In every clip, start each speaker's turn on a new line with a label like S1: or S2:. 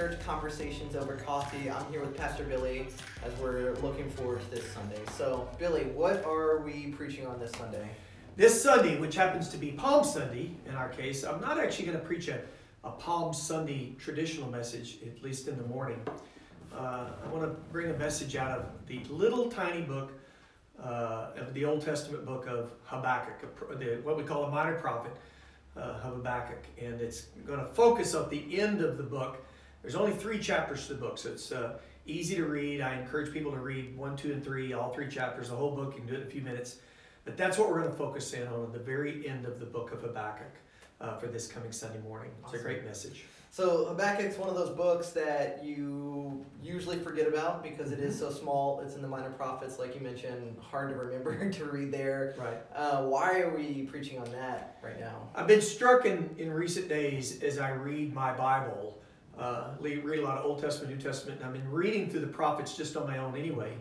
S1: Church Conversations Over Coffee. I'm here with Pastor Billy as we're looking forward to this Sunday. So, Billy, what are we preaching on this Sunday?
S2: This Sunday, which happens to be Palm Sunday in our case, I'm not actually going to preach a, a Palm Sunday traditional message, at least in the morning. Uh, I want to bring a message out of the little tiny book uh, of the Old Testament book of Habakkuk, the, what we call a minor prophet uh, Habakkuk, and it's going to focus on the end of the book. There's only three chapters to the book, so it's uh, easy to read. I encourage people to read one, two, and three, all three chapters, the whole book. You can do it in a few minutes. But that's what we're going to focus in on at the very end of the book of Habakkuk uh, for this coming Sunday morning. It's awesome. a great message.
S1: So Habakkuk's one of those books that you usually forget about because it is mm-hmm. so small. It's in the minor prophets, like you mentioned, hard to remember to read there.
S2: Right.
S1: Uh, why are we preaching on that right now?
S2: I've been struck in, in recent days as I read my Bible, uh, read a lot of Old Testament, New Testament, and I've been reading through the prophets just on my own anyway.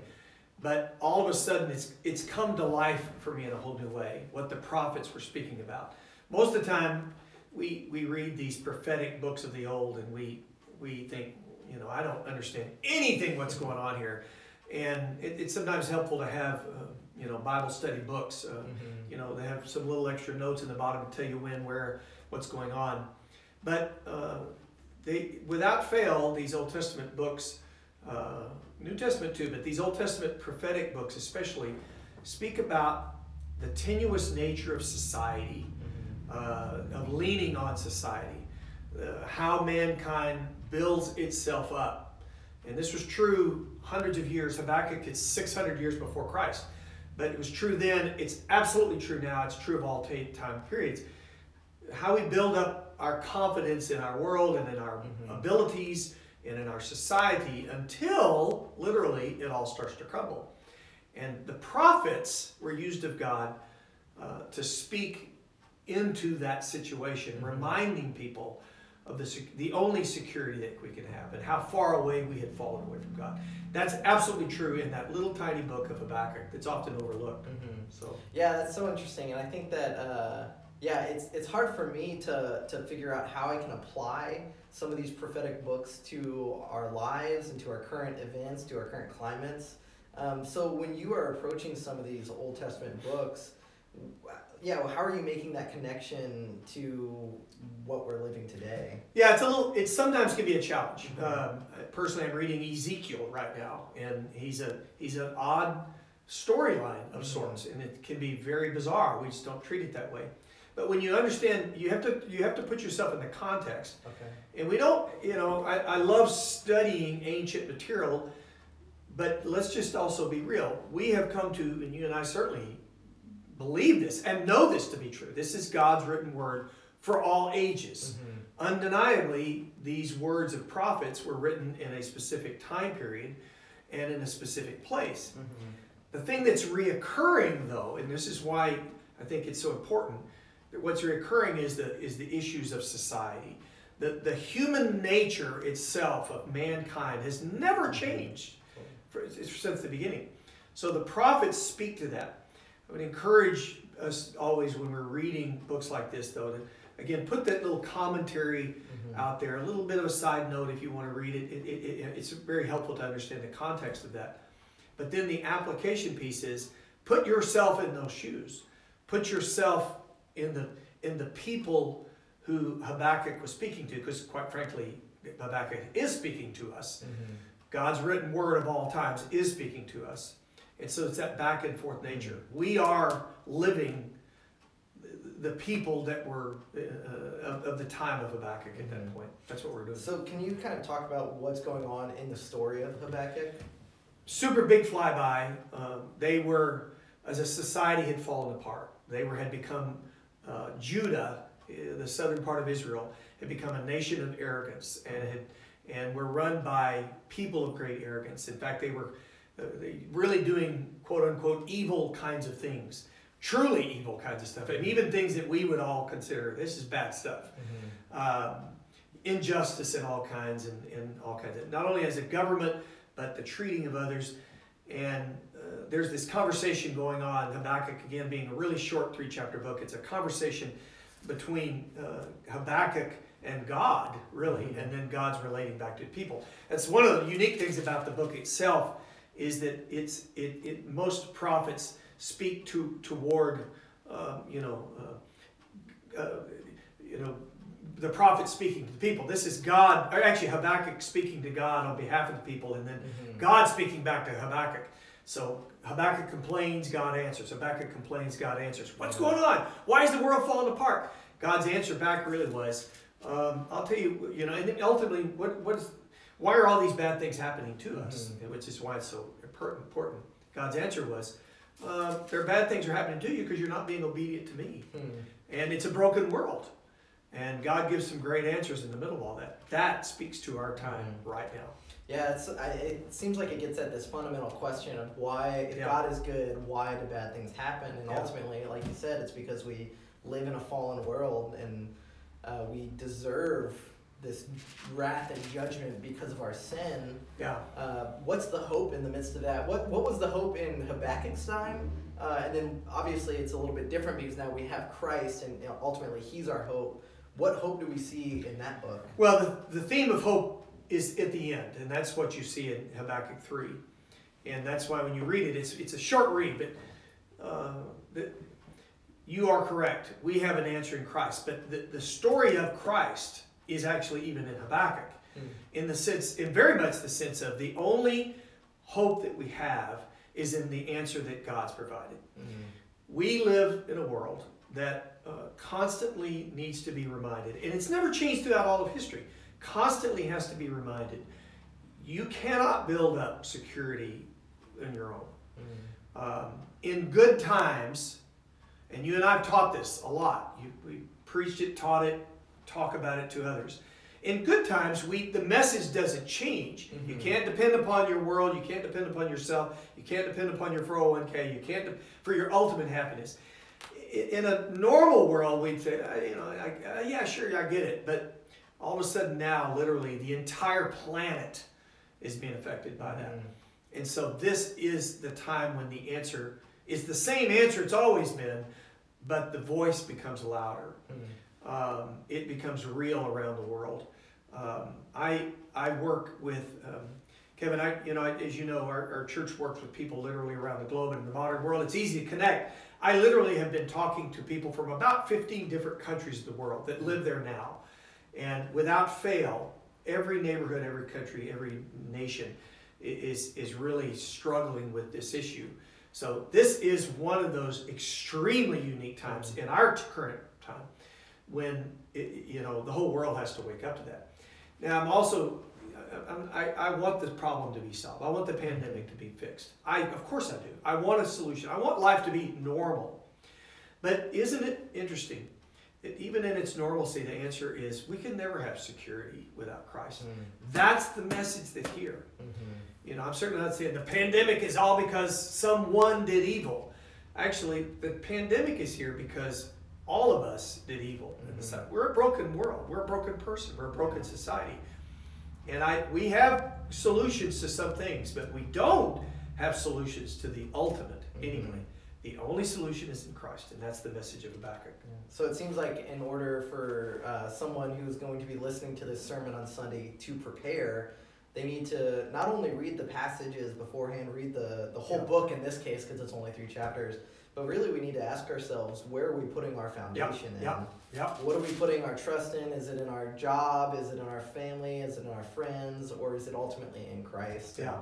S2: But all of a sudden, it's it's come to life for me in a whole new way. What the prophets were speaking about. Most of the time we, we read these prophetic books of the old and we, we think, you know, I don't understand anything what's going on here. And it, it's sometimes helpful to have, uh, you know, Bible study books. Uh, mm-hmm. You know, they have some little extra notes in the bottom to tell you when, where, what's going on. But uh, they, without fail, these Old Testament books, uh, New Testament too, but these Old Testament prophetic books especially, speak about the tenuous nature of society uh, of leaning on society, uh, how mankind builds itself up. And this was true hundreds of years. Habakkuk is 600 years before Christ. But it was true then, it's absolutely true now, it's true of all time periods. How we build up our confidence in our world and in our mm-hmm. abilities and in our society until literally it all starts to crumble. And the prophets were used of God uh, to speak into that situation, mm-hmm. reminding people of the, the only security that we can have and how far away we had fallen away from God. That's absolutely true in that little tiny book of Habakkuk that's often overlooked. Mm-hmm. So
S1: yeah, that's so interesting, and I think that uh, yeah, it's it's hard for me to to figure out how I can apply some of these prophetic books to our lives and to our current events, to our current climates. Um, so when you are approaching some of these Old Testament books yeah, well, how are you making that connection to what we're living today?
S2: Yeah, it's a little. It sometimes can be a challenge. Mm-hmm. Um, personally, I'm reading Ezekiel right now, and he's a he's an odd storyline of mm-hmm. sorts, and it can be very bizarre. We just don't treat it that way. But when you understand, you have to you have to put yourself in the context.
S1: Okay.
S2: And we don't, you know, I, I love studying ancient material, but let's just also be real. We have come to, and you and I certainly believe this and know this to be true. This is God's written word for all ages. Mm-hmm. Undeniably, these words of prophets were written in a specific time period and in a specific place. Mm-hmm. The thing that's reoccurring, though, and this is why I think it's so important, what's recurring is the, is the issues of society. The, the human nature itself of mankind has never mm-hmm. changed for, since the beginning. So the prophets speak to that. I would encourage us always when we're reading books like this, though, to again put that little commentary mm-hmm. out there, a little bit of a side note if you want to read it. It, it, it. It's very helpful to understand the context of that. But then the application piece is put yourself in those shoes. Put yourself in the in the people who Habakkuk was speaking to, because quite frankly, Habakkuk is speaking to us. Mm-hmm. God's written word of all times is speaking to us. And so it's that back and forth nature. We are living the people that were uh, of, of, the time of Habakkuk at that mm-hmm. point. That's what we're doing.
S1: So, can you kind of talk about what's going on in the story of Habakkuk?
S2: Super big flyby. Um, they were, as a society, had fallen apart. They were had become uh, Judah, uh, the southern part of Israel, had become a nation of arrogance, and had and were run by people of great arrogance. In fact, they were uh, really doing quote unquote evil kinds of things, truly evil kinds of stuff, and even things that we would all consider this is bad stuff. Mm-hmm. Um, injustice in all kinds and, and all kinds of not only as a government but the treating of others and there's this conversation going on habakkuk again being a really short three chapter book it's a conversation between uh, habakkuk and God, really,
S1: Mhm.
S2: and then God's relating back to people. That's one of the unique things about the book itself is that it's it, it most prophets speak to toward um, you know uh, uh, you know the prophet speaking to the people. This is God, or actually Habakkuk speaking to God on behalf of the people, and then
S1: Mhm.
S2: God speaking back to Habakkuk. So Habakkuk complains, God answers. Habakkuk complains, God answers. What's going on? Why is the world falling apart? God's answer back really was, um, I'll tell you, you know, and then ultimately, what, what is, why are all these bad things happening to us? Which is why it's so important. God's answer was, uh, there are bad things are happening to you because you're not being obedient to me.
S1: Mhm.
S2: And it's a broken world. And God gives some great answers in the middle of all that. That speaks to our time
S1: Mhm.
S2: right now.
S1: Yeah, it's, I, it seems like it gets at this fundamental question of why, if
S2: Yeah.
S1: God is good, why do bad things happen? And
S2: Yeah.
S1: ultimately, like you said, it's because we live in a fallen world and uh, we deserve this wrath and judgment because of our sin.
S2: Yeah.
S1: Uh, what's the hope in the midst of that? What What was the hope in Habakkuk's time? Uh, and then obviously it's a little bit different because now we have Christ and you know, ultimately He's our hope. What hope do we see in that book?
S2: Well, the, the theme of hope is at the end, and that's what you see in Habakkuk 3. And that's why when you read it, it's, it's a short read, but uh, the, you are correct. We have an answer in Christ. But the, the story of Christ is actually even in Habakkuk, in the sense, in very much the sense of the only hope that we have is in the answer that God's provided. We live in a world that uh, constantly needs to be reminded, and it's never changed throughout all of history. Constantly has to be reminded. You cannot build up security on your own. Um, in good times, and you and I have taught this a lot. You, we preached it, taught it, talk about it to others. In good times, we the message doesn't change. You
S1: Mhm.
S2: can't depend upon your world. You can't depend upon yourself. You can't depend upon your 401k. You can't for your ultimate happiness. In a normal world, we'd say, "Uh, you know, I, uh, yeah, sure, I get it. But all of a sudden now, literally, the entire planet is being affected by that. And so this is the time when the answer is the same answer it's always been, but the voice becomes louder. Um, it becomes real around the world. Um, I I work with um, Kevin. I you know as you know our, our church works with people literally around the globe. And in the modern world, it's easy to connect. I literally have been talking to people from about 15 different countries of the world that live there now, and without fail, every neighborhood, every country, every nation is is really struggling with this issue. So this is one of those extremely unique times in our current time when it, you know the whole world has to wake up to that. Now I'm also I, I, I want this problem to be solved. I want the pandemic to be fixed. I of course I do. I want a solution. I want life to be normal. But isn't it interesting that even in its normalcy, the answer is we can never have security without Christ. That's the message that's here. You know, I'm certainly not saying the pandemic is all because someone did evil. Actually, the pandemic is here because all of us did evil. in the
S1: Mhm.
S2: We're a broken world. We're a broken person. We're a broken society. And I, we have solutions to some things, but we don't have solutions to the ultimate anyway. The only solution is in Christ, and that's the message of Habakkuk.
S1: So it seems like in order for uh, someone who's going to be listening to this sermon on Sunday to prepare, they need to not only read the passages beforehand, read the, the whole
S2: Yeah.
S1: book in this case because it's only three chapters, but really we need to ask ourselves where are we putting our foundation in?
S2: Yep. Yep.
S1: What are we putting our trust in? Is it in our job? Is it in our family? Is it in our friends? Or is it ultimately in Christ?
S2: Yeah.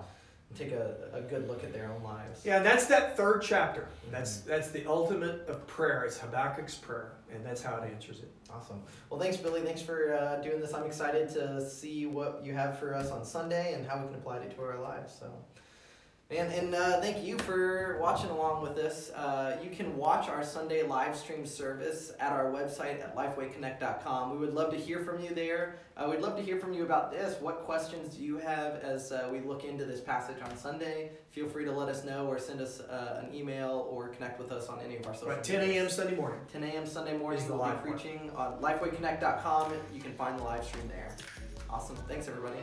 S1: And take a, a good look at their own lives.
S2: Yeah, and that's that third chapter. That's that's the ultimate of prayer. It's Habakkuk's prayer, and that's how it answers it.
S1: Awesome. Well, thanks, Billy. Thanks for uh, doing this. I'm excited to see what you have for us on Sunday and how we can apply it to our lives. So, and and uh, thank you for watching along with us. Uh, you can watch our Sunday live stream service at our website at lifewayconnect.com. We would love to hear from you there. Uh, we'd love to hear from you about this. What questions do you have as uh, we look into this passage on Sunday? Feel free to let us know or send us uh, an email or connect with us on any of our social
S2: Right, 10 a.m. Sunday morning.
S1: 10 a.m. Sunday morning.
S2: Is the
S1: we'll
S2: live
S1: preaching on lifewayconnect.com. You can find the live stream there. Awesome. Thanks, everybody.